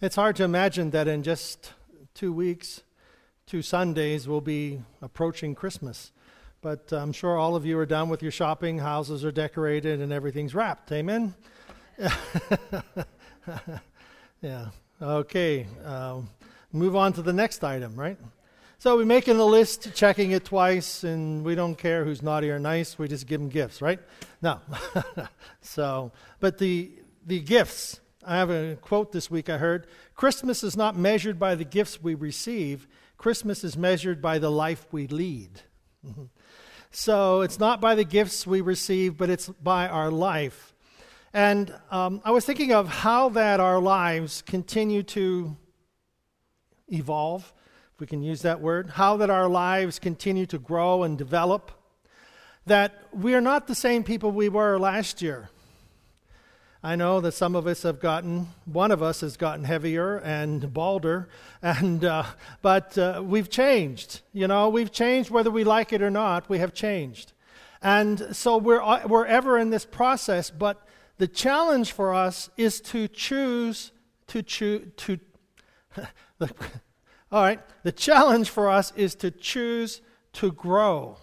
It's hard to imagine that in just two weeks, two Sundays, we'll be approaching Christmas. But I'm sure all of you are done with your shopping, houses are decorated, and everything's wrapped. Amen? yeah. Okay. Uh, move on to the next item, right? So we're making a list, checking it twice, and we don't care who's naughty or nice. We just give them gifts, right? No. so, but the the gifts. I have a quote this week I heard Christmas is not measured by the gifts we receive, Christmas is measured by the life we lead. so it's not by the gifts we receive, but it's by our life. And um, I was thinking of how that our lives continue to evolve, if we can use that word, how that our lives continue to grow and develop, that we are not the same people we were last year. I know that some of us have gotten, one of us has gotten heavier and balder, and, uh, but uh, we've changed. You know, we've changed whether we like it or not, we have changed. And so we're, uh, we're ever in this process, but the challenge for us is to choose to choose to. all right, the challenge for us is to choose to grow,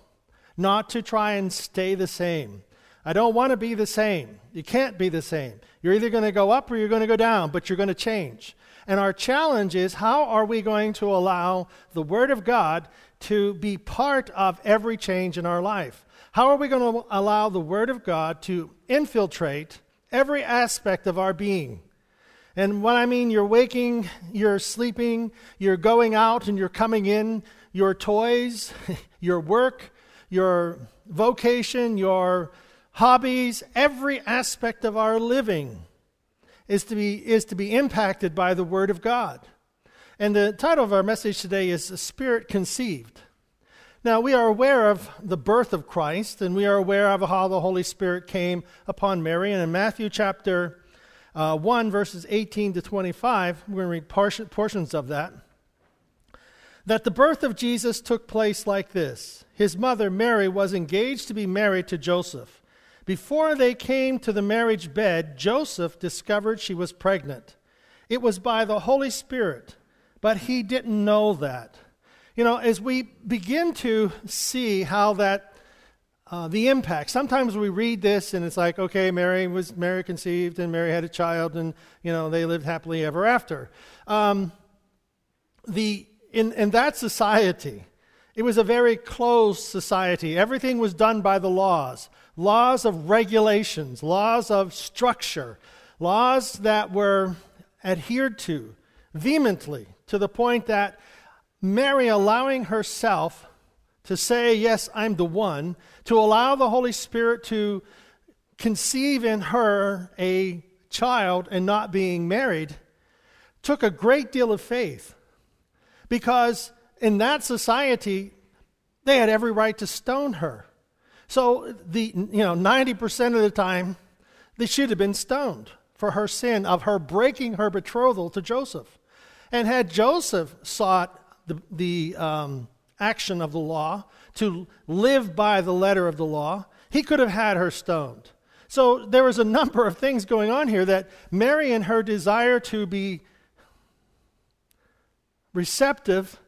not to try and stay the same. I don't want to be the same. You can't be the same. You're either going to go up or you're going to go down, but you're going to change. And our challenge is how are we going to allow the Word of God to be part of every change in our life? How are we going to allow the Word of God to infiltrate every aspect of our being? And what I mean, you're waking, you're sleeping, you're going out and you're coming in, your toys, your work, your vocation, your hobbies, every aspect of our living is to be, is to be impacted by the Word of God. And the title of our message today is Spirit Conceived. Now, we are aware of the birth of Christ, and we are aware of how the Holy Spirit came upon Mary. And in Matthew chapter uh, 1, verses 18 to 25, we're going to read portions of that. That the birth of Jesus took place like this His mother, Mary, was engaged to be married to Joseph. Before they came to the marriage bed, Joseph discovered she was pregnant. It was by the Holy Spirit, but he didn't know that. You know, as we begin to see how that, uh, the impact, sometimes we read this and it's like, okay, Mary was Mary conceived and Mary had a child and, you know, they lived happily ever after. Um, the, in, in that society, it was a very closed society. Everything was done by the laws laws of regulations, laws of structure, laws that were adhered to vehemently to the point that Mary allowing herself to say, Yes, I'm the one, to allow the Holy Spirit to conceive in her a child and not being married, took a great deal of faith because in that society, they had every right to stone her. So the you know 90% of the time, they should have been stoned for her sin of her breaking her betrothal to Joseph. And had Joseph sought the, the um, action of the law to live by the letter of the law, he could have had her stoned. So there was a number of things going on here that Mary, in her desire to be receptive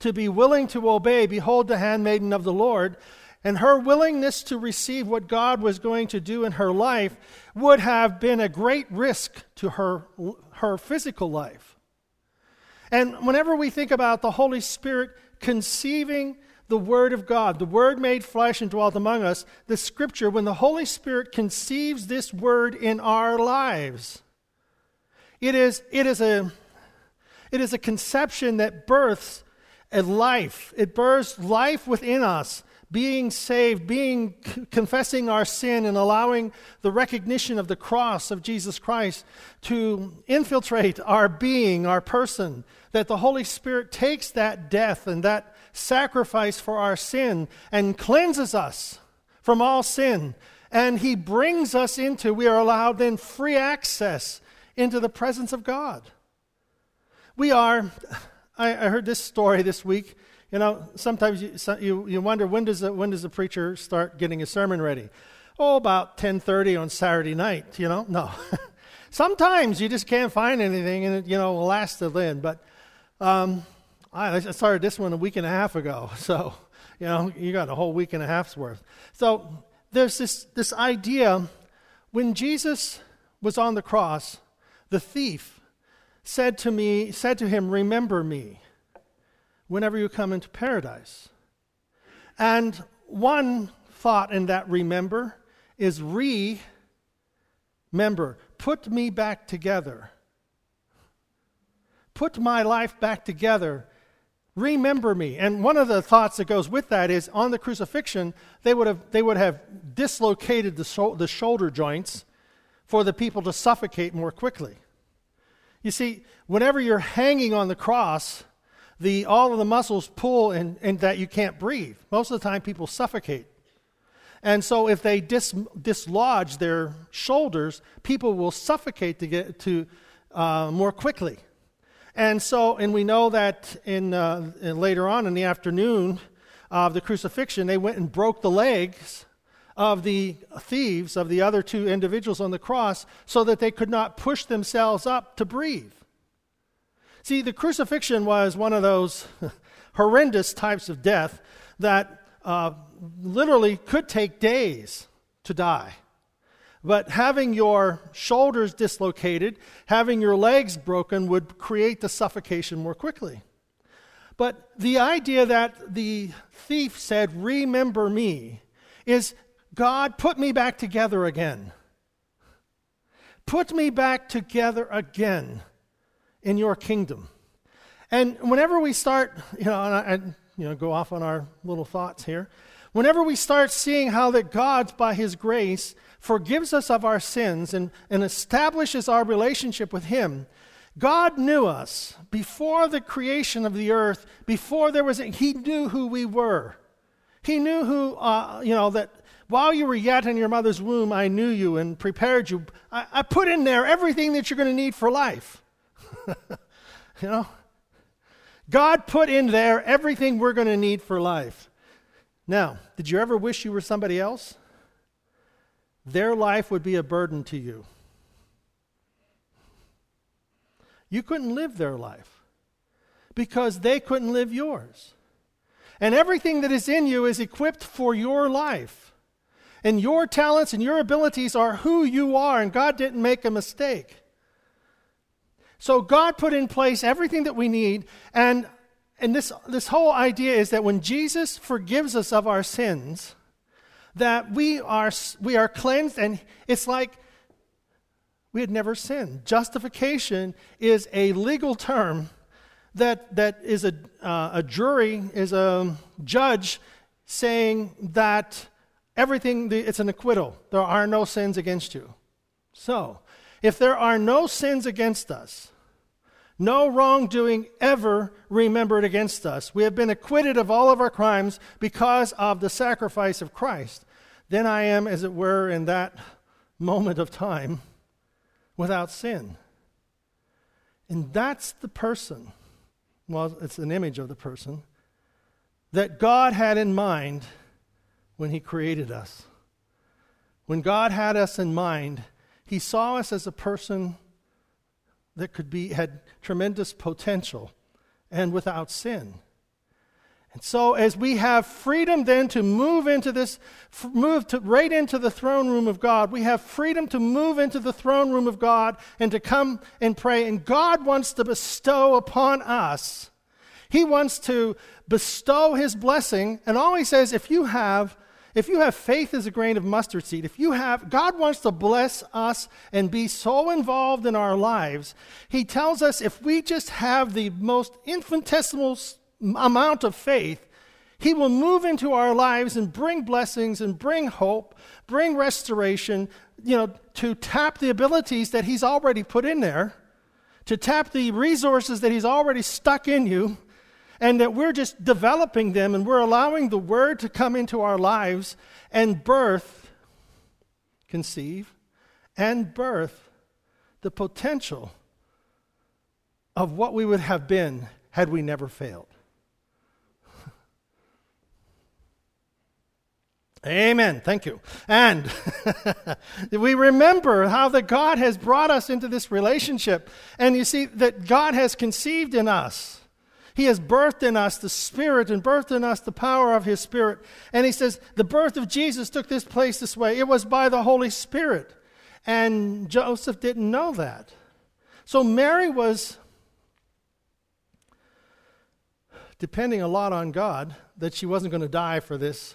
to be willing to obey, behold the handmaiden of the Lord, and her willingness to receive what God was going to do in her life would have been a great risk to her, her physical life. And whenever we think about the Holy Spirit conceiving the Word of God, the Word made flesh and dwelt among us, the Scripture, when the Holy Spirit conceives this Word in our lives, it is, it is, a, it is a conception that births a life. It births life within us, being saved, being confessing our sin and allowing the recognition of the cross of Jesus Christ to infiltrate our being, our person, that the Holy Spirit takes that death and that sacrifice for our sin and cleanses us from all sin. And he brings us into, we are allowed then free access into the presence of God. We are I, I heard this story this week. You know, sometimes you, you, you wonder when does, the, when does the preacher start getting his sermon ready? Oh, about 10.30 on Saturday night, you know? No. sometimes you just can't find anything and it, you know, will last till then. But um, I, I started this one a week and a half ago. So, you know, you got a whole week and a half's worth. So there's this, this idea when Jesus was on the cross, the thief said to me, said to him, Remember me whenever you come into paradise. And one thought in that remember is re member. Put me back together. Put my life back together. Remember me. And one of the thoughts that goes with that is on the crucifixion, they would have, they would have dislocated the, so, the shoulder joints for the people to suffocate more quickly. You see, whenever you're hanging on the cross, the, all of the muscles pull and, and that you can't breathe. Most of the time, people suffocate. And so, if they dis, dislodge their shoulders, people will suffocate to get to uh, more quickly. And so, and we know that in, uh, in later on in the afternoon of the crucifixion, they went and broke the legs of the thieves, of the other two individuals on the cross, so that they could not push themselves up to breathe. See, the crucifixion was one of those horrendous types of death that uh, literally could take days to die. But having your shoulders dislocated, having your legs broken would create the suffocation more quickly. But the idea that the thief said, Remember me, is God, put me back together again. Put me back together again in your kingdom. And whenever we start, you know, I you know, go off on our little thoughts here. Whenever we start seeing how that God, by His grace, forgives us of our sins and, and establishes our relationship with Him, God knew us before the creation of the earth, before there was, a, He knew who we were. He knew who, uh, you know, that while you were yet in your mother's womb, I knew you and prepared you. I, I put in there everything that you're going to need for life. you know? God put in there everything we're going to need for life. Now, did you ever wish you were somebody else? Their life would be a burden to you. You couldn't live their life because they couldn't live yours. And everything that is in you is equipped for your life. And your talents and your abilities are who you are, and God didn't make a mistake. So God put in place everything that we need, and, and this, this whole idea is that when Jesus forgives us of our sins, that we are, we are cleansed, and it's like we had never sinned. Justification is a legal term that, that is a, uh, a jury, is a judge saying that everything, it's an acquittal. There are no sins against you. So, if there are no sins against us, no wrongdoing ever remembered against us, we have been acquitted of all of our crimes because of the sacrifice of Christ, then I am, as it were, in that moment of time, without sin. And that's the person, well, it's an image of the person, that God had in mind when He created us. When God had us in mind, he saw us as a person that could be had tremendous potential and without sin. And so, as we have freedom then to move into this, move to, right into the throne room of God, we have freedom to move into the throne room of God and to come and pray. And God wants to bestow upon us, He wants to bestow His blessing. And all He says, if you have if you have faith as a grain of mustard seed, if you have, God wants to bless us and be so involved in our lives. He tells us if we just have the most infinitesimal amount of faith, He will move into our lives and bring blessings and bring hope, bring restoration, you know, to tap the abilities that He's already put in there, to tap the resources that He's already stuck in you and that we're just developing them and we're allowing the Word to come into our lives and birth, conceive, and birth the potential of what we would have been had we never failed. Amen. Thank you. And we remember how that God has brought us into this relationship. And you see that God has conceived in us. He has birthed in us the Spirit and birthed in us the power of His Spirit. And He says the birth of Jesus took this place this way. It was by the Holy Spirit. And Joseph didn't know that. So Mary was depending a lot on God that she wasn't going to die for this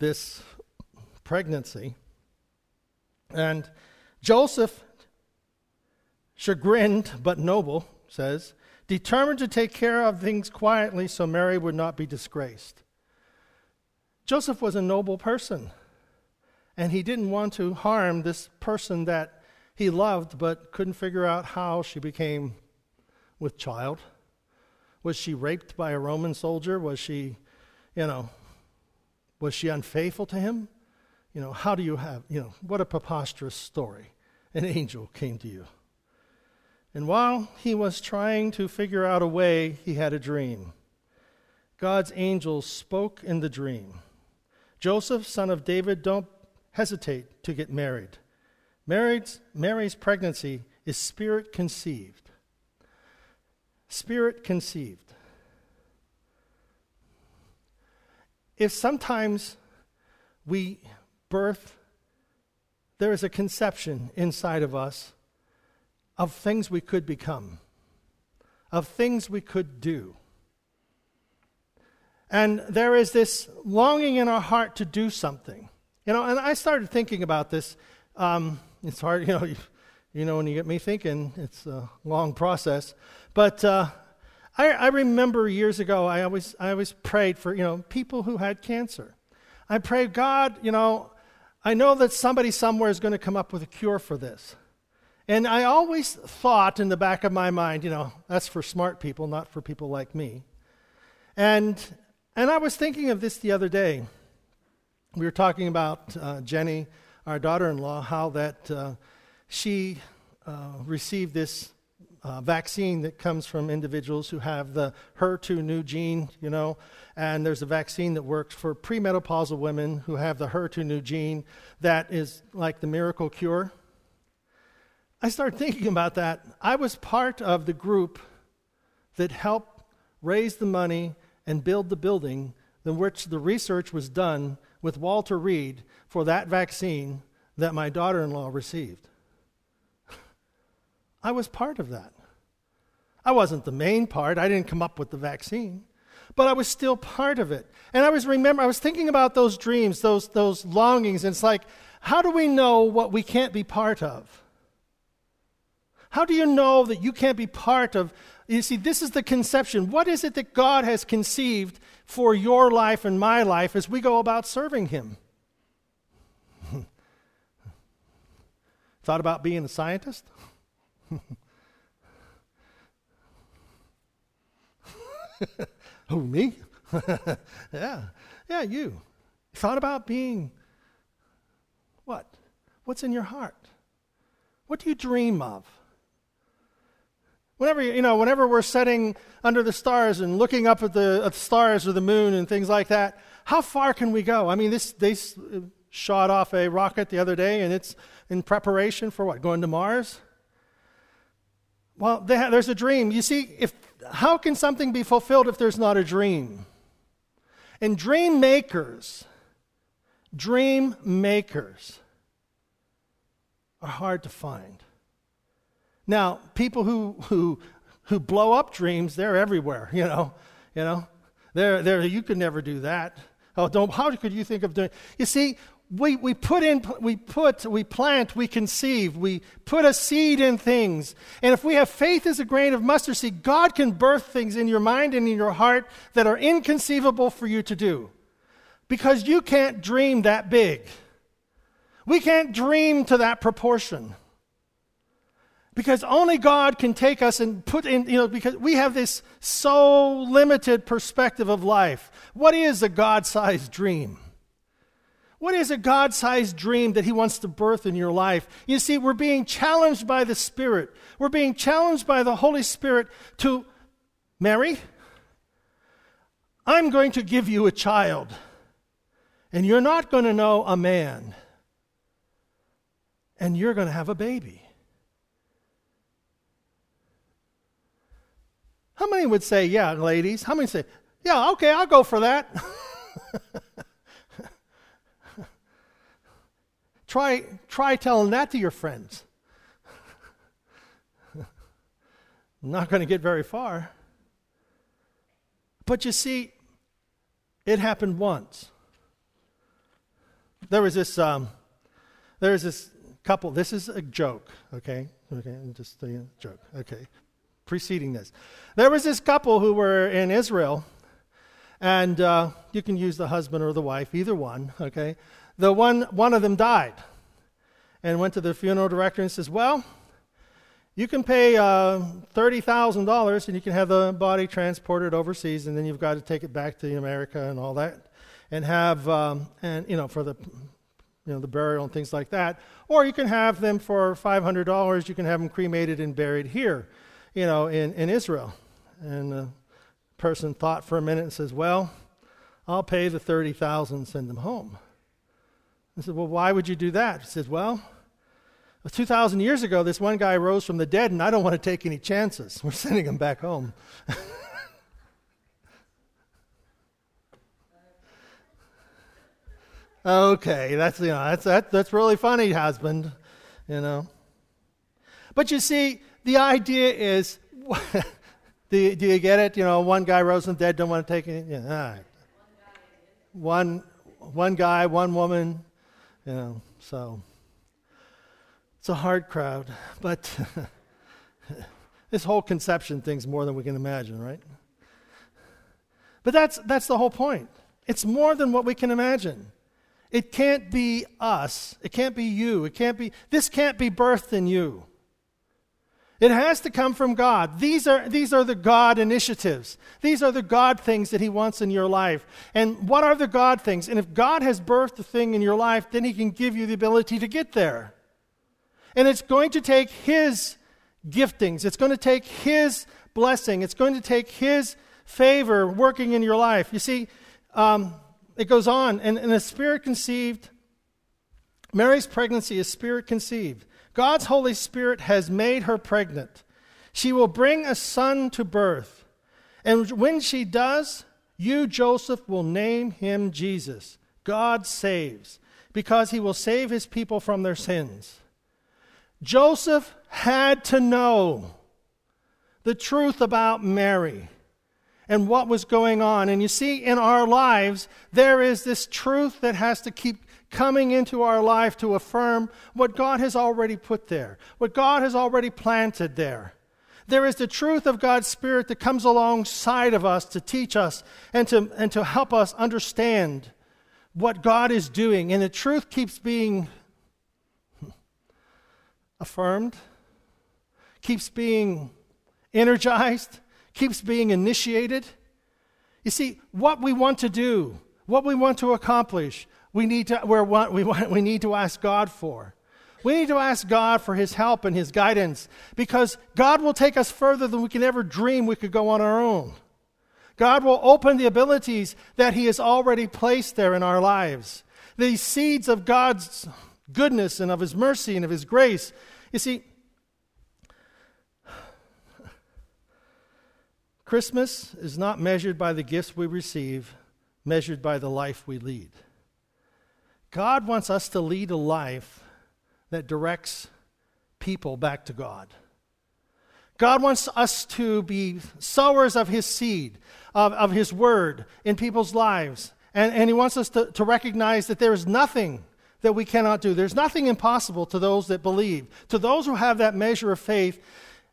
this pregnancy. And Joseph, chagrined but noble, says, determined to take care of things quietly so Mary would not be disgraced. Joseph was a noble person, and he didn't want to harm this person that he loved but couldn't figure out how she became with child. Was she raped by a Roman soldier? Was she, you know, was she unfaithful to him? You know, how do you have, you know, what a preposterous story. An angel came to you. And while he was trying to figure out a way, he had a dream. God's angel spoke in the dream Joseph, son of David, don't hesitate to get married. Mary's, Mary's pregnancy is spirit conceived. Spirit conceived. if sometimes we birth, there is a conception inside of us of things we could become, of things we could do. And there is this longing in our heart to do something. You know, and I started thinking about this. Um, it's hard, you know, you, you, know, when you get me thinking, it's a long process. But uh, I, I remember years ago, I always, I always prayed for, you know, people who had cancer. I prayed, God, you know, I know that somebody somewhere is going to come up with a cure for this. And I always thought in the back of my mind, you know, that's for smart people, not for people like me. And, and I was thinking of this the other day. We were talking about uh, Jenny, our daughter in law, how that uh, she uh, received this uh, vaccine that comes from individuals who have the HER2 neu gene, you know, and there's a vaccine that works for premenopausal women who have the HER2 neu gene that is like the miracle cure. I started thinking about that. I was part of the group that helped raise the money and build the building in which the research was done with Walter Reed for that vaccine that my daughter in law received. I was part of that. I wasn't the main part. I didn't come up with the vaccine, but I was still part of it. And I was remember I was thinking about those dreams, those those longings, and it's like, how do we know what we can't be part of? How do you know that you can't be part of? You see, this is the conception. What is it that God has conceived for your life and my life as we go about serving Him? Thought about being a scientist? oh, me? yeah. Yeah, you. Thought about being what? What's in your heart? What do you dream of? Whenever you know, whenever we're sitting under the stars and looking up at the, at stars or the moon and things like that, how far can we go? I mean, this they shot off a rocket the other day, and it's in preparation for what? Going to Mars. Well, there's a dream. You see, if how can something be fulfilled if there's not a dream? And dream makers, dream makers are hard to find. Now, people who, who, who blow up dreams, they're everywhere, you know. You know, they're, they're, you could never do that. Oh, don't, how could you think of doing You see, we, we put in, we put, we plant, we conceive, we put a seed in things. And if we have faith as a grain of mustard seed, God can birth things in your mind and in your heart that are inconceivable for you to do. Because you can't dream that big. We can't dream to that proportion. Because only God can take us and put in, you know, because we have this so limited perspective of life. What is a God sized dream? What is a God sized dream that He wants to birth in your life? You see, we're being challenged by the Spirit. We're being challenged by the Holy Spirit to, Mary, I'm going to give you a child. And you're not going to know a man. And you're going to have a baby. How many would say, yeah, ladies? How many say, yeah, okay, I'll go for that? try, try telling that to your friends. Not going to get very far. But you see, it happened once. There was this, um, there was this couple. This is a joke, okay? Okay, just a joke. Okay, preceding this, there was this couple who were in Israel, and uh, you can use the husband or the wife, either one. Okay, the one one of them died, and went to the funeral director and says, "Well, you can pay uh, $30,000 and you can have the body transported overseas, and then you've got to take it back to America and all that, and have, um, and you know, for the, you know, the burial and things like that. Or you can have them for $500, you can have them cremated and buried here, you know, in, in Israel. And the person thought for a minute and says, Well, I'll pay the 30000 and send them home. I said, Well, why would you do that? He says, Well, 2,000 years ago, this one guy rose from the dead, and I don't want to take any chances. We're sending him back home. okay, that's, you know, that's, that, that's really funny, husband, you know. But you see, the idea is do, you, do you get it? You know, one guy rose from the dead, don't want to take it. Yeah. One, one guy, one woman, you know, so. It's a hard crowd, but this whole conception thing's more than we can imagine, right? But that's, that's the whole point. It's more than what we can imagine. It can't be us. It can't be you. It can't be, this can't be birthed in you. It has to come from God. These are, these are the God initiatives. These are the God things that He wants in your life. And what are the God things? And if God has birthed a thing in your life, then He can give you the ability to get there. And it's going to take His giftings, it's going to take His blessing, it's going to take His favor working in your life. You see, um, it goes on, and, and the Spirit conceived, Mary's pregnancy is Spirit conceived. God's Holy Spirit has made her pregnant. She will bring a son to birth. And when she does, you, Joseph, will name him Jesus. God saves, because he will save his people from their sins. Joseph had to know the truth about Mary and what was going on. And you see, in our lives, there is this truth that has to keep coming into our life to affirm what God has already put there, what God has already planted there. There is the truth of God's Spirit that comes alongside of us to teach us and to, and to help us understand what God is doing. And the truth keeps being affirmed, keeps being energized, keeps being initiated. You see, what we want to do, what we want to accomplish, we need to, we want, we, want, we need to ask God for. We need to ask God for His help and His guidance because God will take us further than we can ever dream we could go on our own. God will open the abilities that He has already placed there in our lives. These seeds of God's goodness and of His mercy and of His grace. You see, Christmas is not measured by the gifts we receive, measured by the life we lead. God wants us to lead a life that directs people back to God. God wants us to be sowers of His seed, of, of His word in people's lives. And, and He wants us to, to recognize that there is nothing that we cannot do. There's nothing impossible to those that believe. To those who have that measure of faith,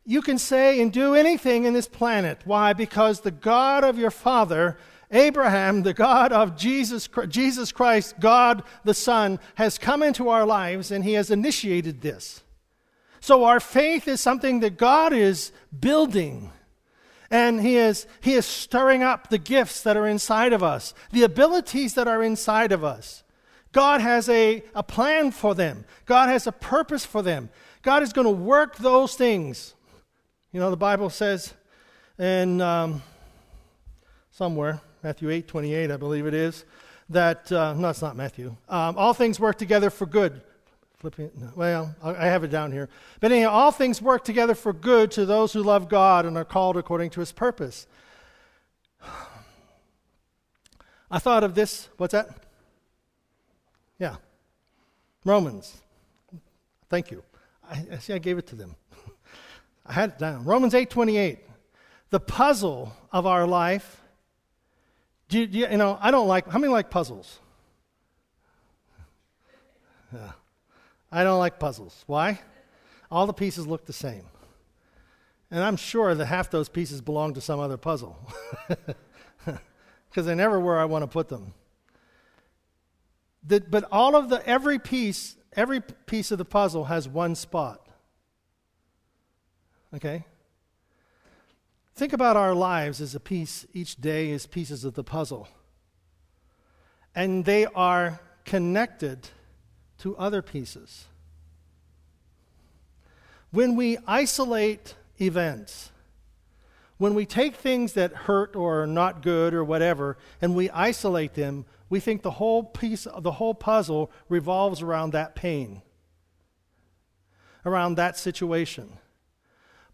you can say and do anything in this planet. Why? Because the God of your father, Abraham, the God of Jesus, Jesus Christ, God the Son, has come into our lives and he has initiated this. So our faith is something that God is building. And he is, he is stirring up the gifts that are inside of us, the abilities that are inside of us. God has a, a plan for them, God has a purpose for them. God is going to work those things. You know, the Bible says in um, somewhere, Matthew 8 28, I believe it is, that, uh, no, it's not Matthew. Um, all things work together for good. Well, I have it down here. But anyhow, all things work together for good to those who love God and are called according to his purpose. I thought of this. What's that? Yeah. Romans. Thank you. I, I see I gave it to them. I had it down. Romans 8:28. The puzzle of our life. Do you, do you, you, know, I don't like how many like puzzles? Yeah. I don't like puzzles. Why? All the pieces look the same. And I'm sure that half those pieces belong to some other puzzle. Because they're never where I want to put them. The, but all of the every piece, every piece of the puzzle has one spot. Okay? Think about our lives as a piece, each day is pieces of the puzzle. And they are connected to other pieces. When we isolate events, when we take things that hurt or are not good or whatever, and we isolate them, we think the whole piece, of the whole puzzle revolves around that pain, around that situation.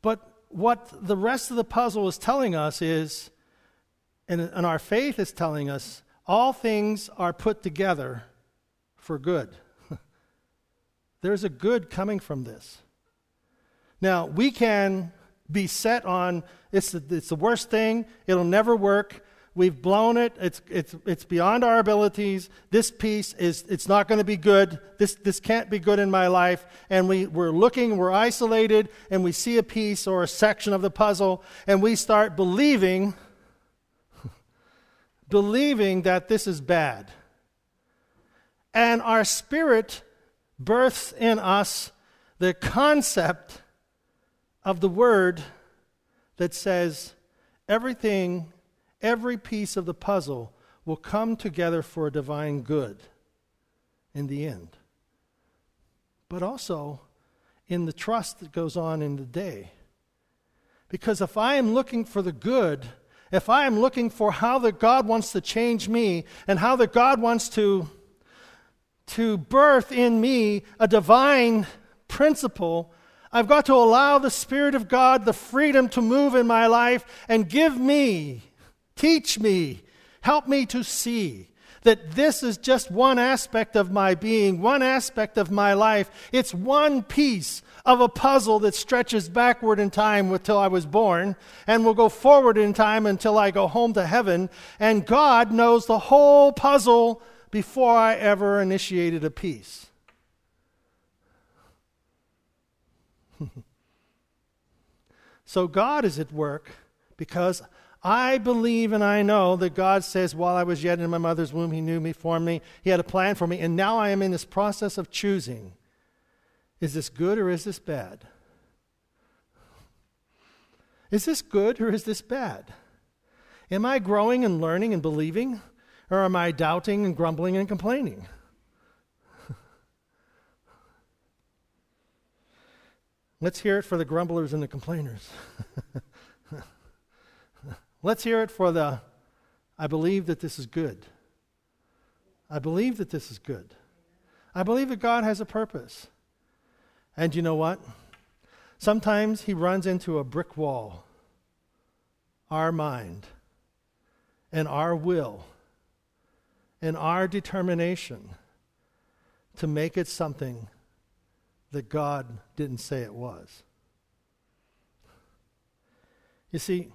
But what the rest of the puzzle is telling us is, and, and our faith is telling us, all things are put together for good. There's a good coming from this. Now, we can be set on it's the, it's the worst thing, it'll never work, We've blown it. It's, it's, it's beyond our abilities. This piece is, it's not going to be good. This, this can't be good in my life. And we, we're looking, we're isolated, and we see a piece or a section of the puzzle, and we start believing, believing that this is bad. And our spirit births in us the concept of the word that says everything every piece of the puzzle will come together for a divine good in the end. But also in the trust that goes on in the day. Because if I am looking for the good, if I am looking for how that God wants to change me and how that God wants to, to birth in me a divine principle, I've got to allow the Spirit of God the freedom to move in my life and give me Teach me, help me to see that this is just one aspect of my being, one aspect of my life. It's one piece of a puzzle that stretches backward in time until I was born and will go forward in time until I go home to heaven. And God knows the whole puzzle before I ever initiated a piece. so God is at work because I believe and I know that God says, while I was yet in my mother's womb, He knew me, formed me, He had a plan for me, and now I am in this process of choosing. Is this good or is this bad? Is this good or is this bad? Am I growing and learning and believing, or am I doubting and grumbling and complaining? Let's hear it for the grumblers and the complainers. Let's hear it for the I believe that this is good. I believe that this is good. I believe that God has a purpose. And you know what? Sometimes he runs into a brick wall. Our mind and our will and our determination to make it something that God didn't say it was. You see,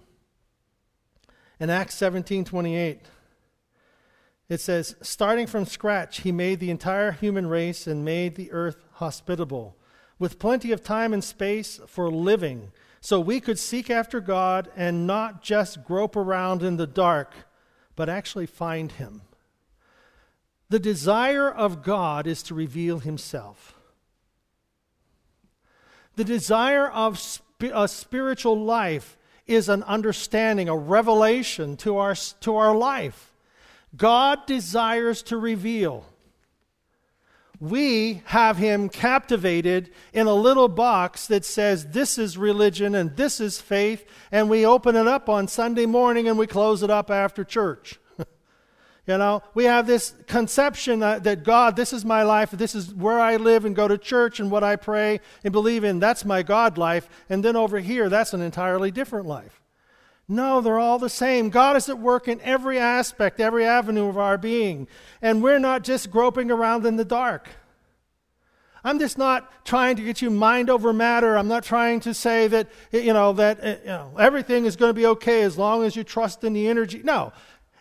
in Acts 17 28, it says, starting from scratch, he made the entire human race and made the earth hospitable, with plenty of time and space for living, so we could seek after God and not just grope around in the dark, but actually find him. The desire of God is to reveal himself. The desire of sp- a spiritual life is an understanding, a revelation to our, to our life. God desires to reveal. We have him captivated in a little box that says, This is religion and this is faith, and we open it up on Sunday morning and we close it up after church. You know, we have this conception that, that, God, this is my life, this is where I live and go to church and what I pray and believe in. That's my God life. And then over here, that's an entirely different life. No, they're all the same. God is at work in every aspect, every avenue of our being. And we're not just groping around in the dark. I'm just not trying to get you mind over matter. I'm not trying to say that, you know, that eh, you know, everything is going to be okay as long as you trust in the energy. No,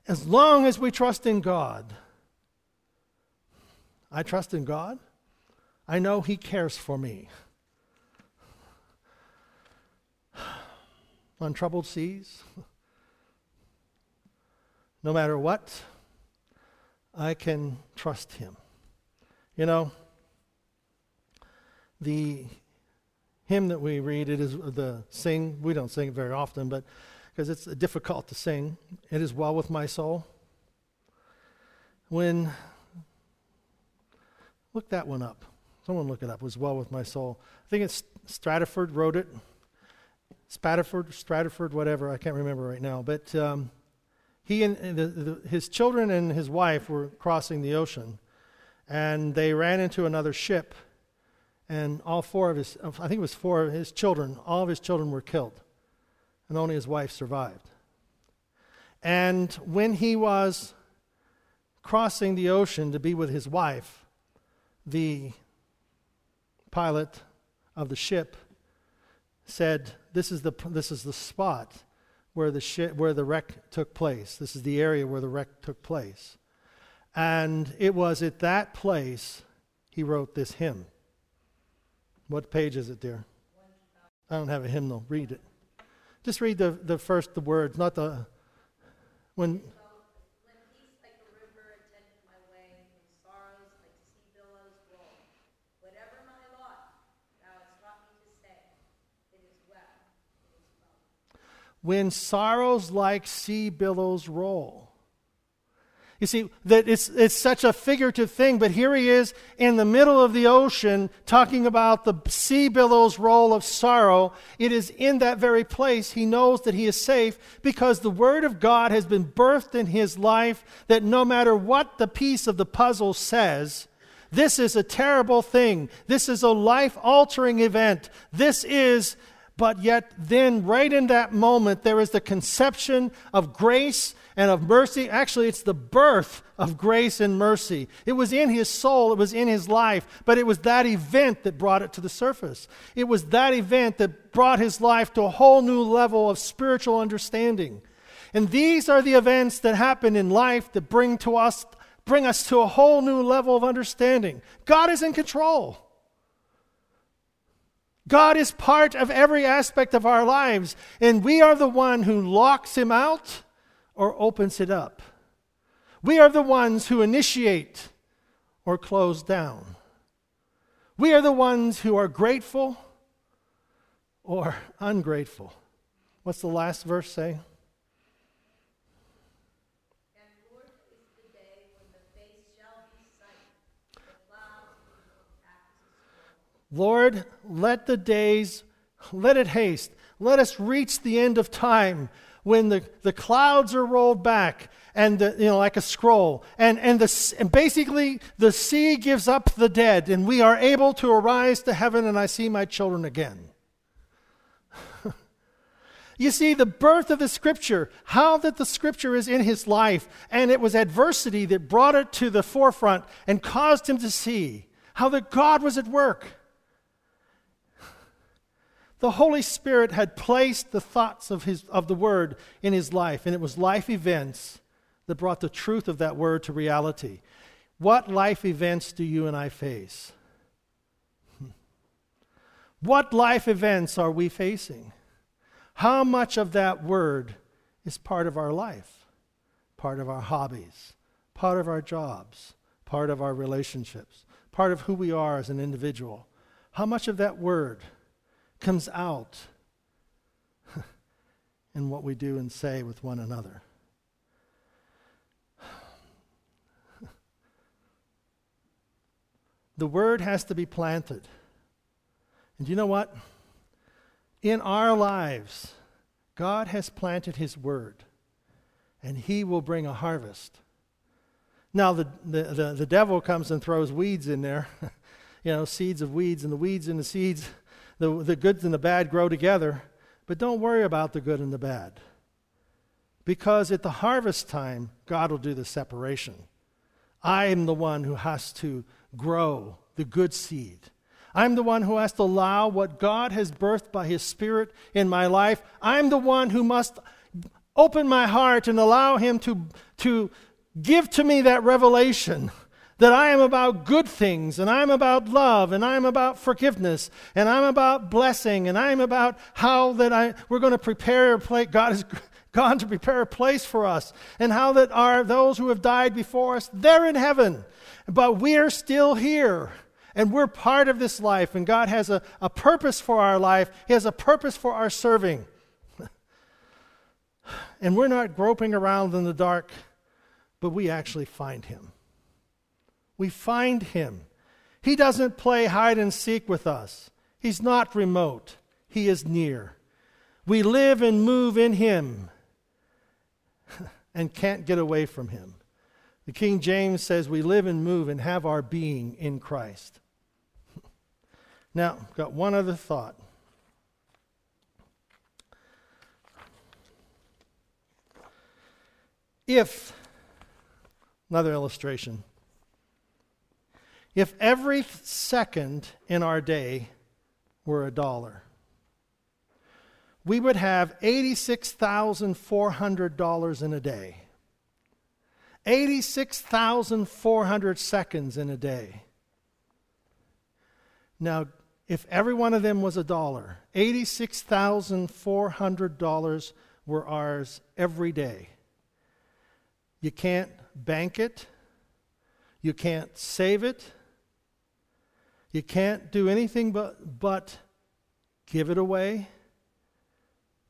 as long as we trust in God. I trust in God. I know He cares for me. On troubled seas, no matter what, I can trust Him. You know, the hymn that we read, it is the sing, we don't sing it very often, but because it's difficult to sing. It is well with my soul. When, look that one up. Someone look it up. It was well with my soul. I think it's Stratford wrote it. Spatterford, Stratford, whatever. I can't remember right now. But um, he and the, the, his children and his wife were crossing the ocean, and they ran into another ship, and all four of his, I think it was four of his children, all of his children were killed and only his wife survived. And when he was crossing the ocean to be with his wife, the pilot of the ship said, This is the, this is the spot where the, ship, where the wreck took place. This is the area where the wreck took place. And it was at that place he wrote this hymn. What page is it, dear? I don't have a hymnal. Read it. Just read the, the first the words, not the when when sorrows like sea billows roll. You see, that it's, it's such a figurative thing, but here he is in the middle of the ocean talking about the sea billows roll of sorrow. It is in that very place he knows that he is safe because the Word of God has been birthed in his life that no matter what the piece of the puzzle says, this is a terrible thing. This is a life altering event. This is but yet, then, right in that moment, there is the conception of grace and of mercy. Actually, it's the birth of grace and mercy. It was in his soul, it was in his life, but it was that event that brought it to the surface. It was that event that brought his life to a whole new level of spiritual understanding. And these are the events that happen in life that bring to us bring us to a whole new level of understanding. God is in control. God is part of every aspect of our lives, and we are the one who locks him out or opens it up. We are the ones who initiate or close down. We are the ones who are grateful or ungrateful. What's the last verse say? Lord, let the days, let it haste. Let us reach the end of time when the, the clouds are rolled back and the, you know like a scroll. And, and, the, and basically the sea gives up the dead and we are able to arise to heaven and i see my children again. You see the birth of the scripture how that the scripture is in his life and it was adversity that brought it to the forefront and caused him to see how that god was at work the Holy Spirit had placed the thoughts of, his, of the Word in his life, and it was life events that brought the truth of that Word to reality. What life events do you and I face? What life events are we facing? How much of that Word is part of our life, part of our hobbies, part of our jobs, part of our relationships, part of who we are as an individual? How much of that Word? Comes out in what we do and say with one another. the word has to be planted. And you know what? In our lives, God has planted his word, and he will bring a harvest Now, the, the, the, the devil comes and throws weeds in there, you know, seeds of weeds, and the weeds and the seeds, the, the good and the bad grow together. But don't worry about the good and the bad. Because at the harvest time, God will do the separation. I am the one who has to grow the good seed. I'm the one who has to allow what God has birthed by His Spirit in my life. I'm the one who must open my heart and allow Him to, to give to me that revelation that I am about good things, and I'm about love, and I'm about forgiveness, and I'm about blessing, and I'm about how that I we're going to prepare a place. God has gone to prepare a place for us, and how that are those who have died before us, they're in heaven, but we're still here. And we're part of this life, and God has a, a purpose for our life. He has a purpose for our serving. and we're not groping around in the dark, but we actually find Him. We find Him. He doesn't play hide and seek with us, He's not remote, He is near. We live and move in Him and can't get away from Him. The King James says we live and move and have our being in Christ. Now, got one other thought. If, another illustration, if every second in our day were a dollar, we would have $86,400 in a day. 86,400 seconds in a day. Now, if every one of them was a dollar, $86,400 were ours every day. You can't bank it, you can't save it, you can't do anything but, but give it away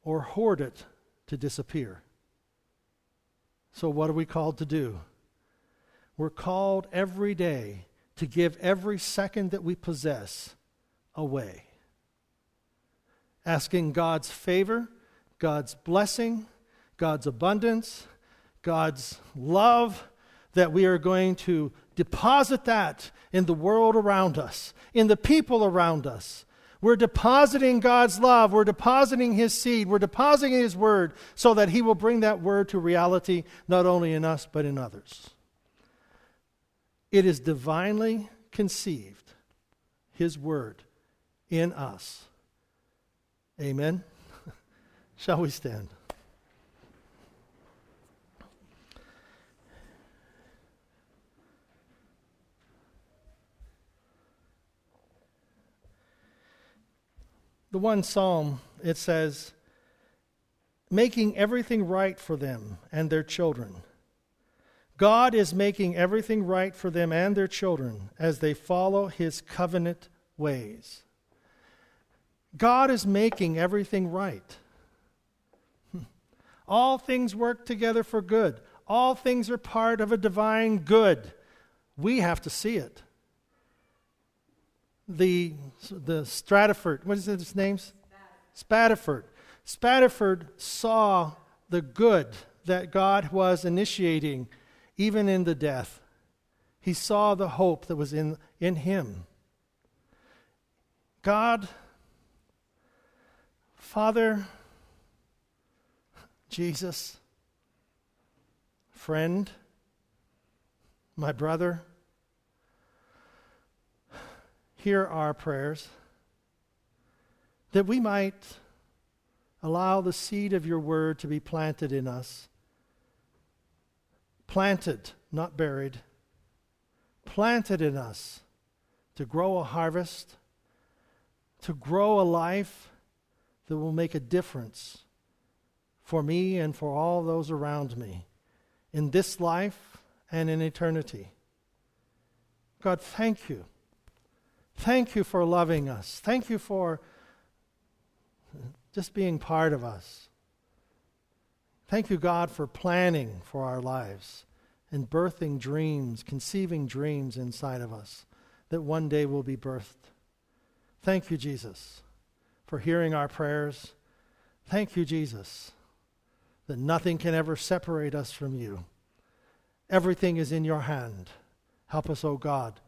or hoard it to disappear. So, what are we called to do? We're called every day to give every second that we possess away. Asking God's favor, God's blessing, God's abundance, God's love, that we are going to deposit that in the world around us, in the people around us. We're depositing God's love. We're depositing His seed. We're depositing His word so that He will bring that word to reality not only in us, but in others. It is divinely conceived, His word, in us. Amen. Shall we stand? The one psalm, it says, making everything right for them and their children. God is making everything right for them and their children as they follow his covenant ways. God is making everything right. All things work together for good. All things are part of a divine good. We have to see it. The, the Stratford, what is his name? Spafford. Spafford saw the good that God was initiating even in the death. He saw the hope that was in, in him. God Father, Jesus, friend, my brother, hear our prayers that we might allow the seed of your word to be planted in us. Planted, not buried. Planted in us to grow a harvest, to grow a life that will make a difference for me and for all those around me in this life and in eternity. God, thank you. Thank you for loving us. Thank you for just being part of us. Thank you, God, for planning for our lives and birthing dreams, conceiving dreams inside of us that one day will be birthed. Thank you, Jesus for hearing our prayers. Thank you, Jesus, that nothing can ever separate us from you. Everything is in your hand. Help us, O God,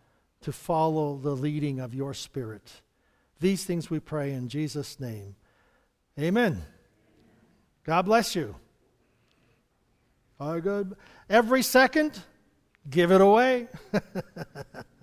to follow the leading of your Spirit. These things we pray in Jesus' name. Amen. God bless you. All good. Every second, give it away.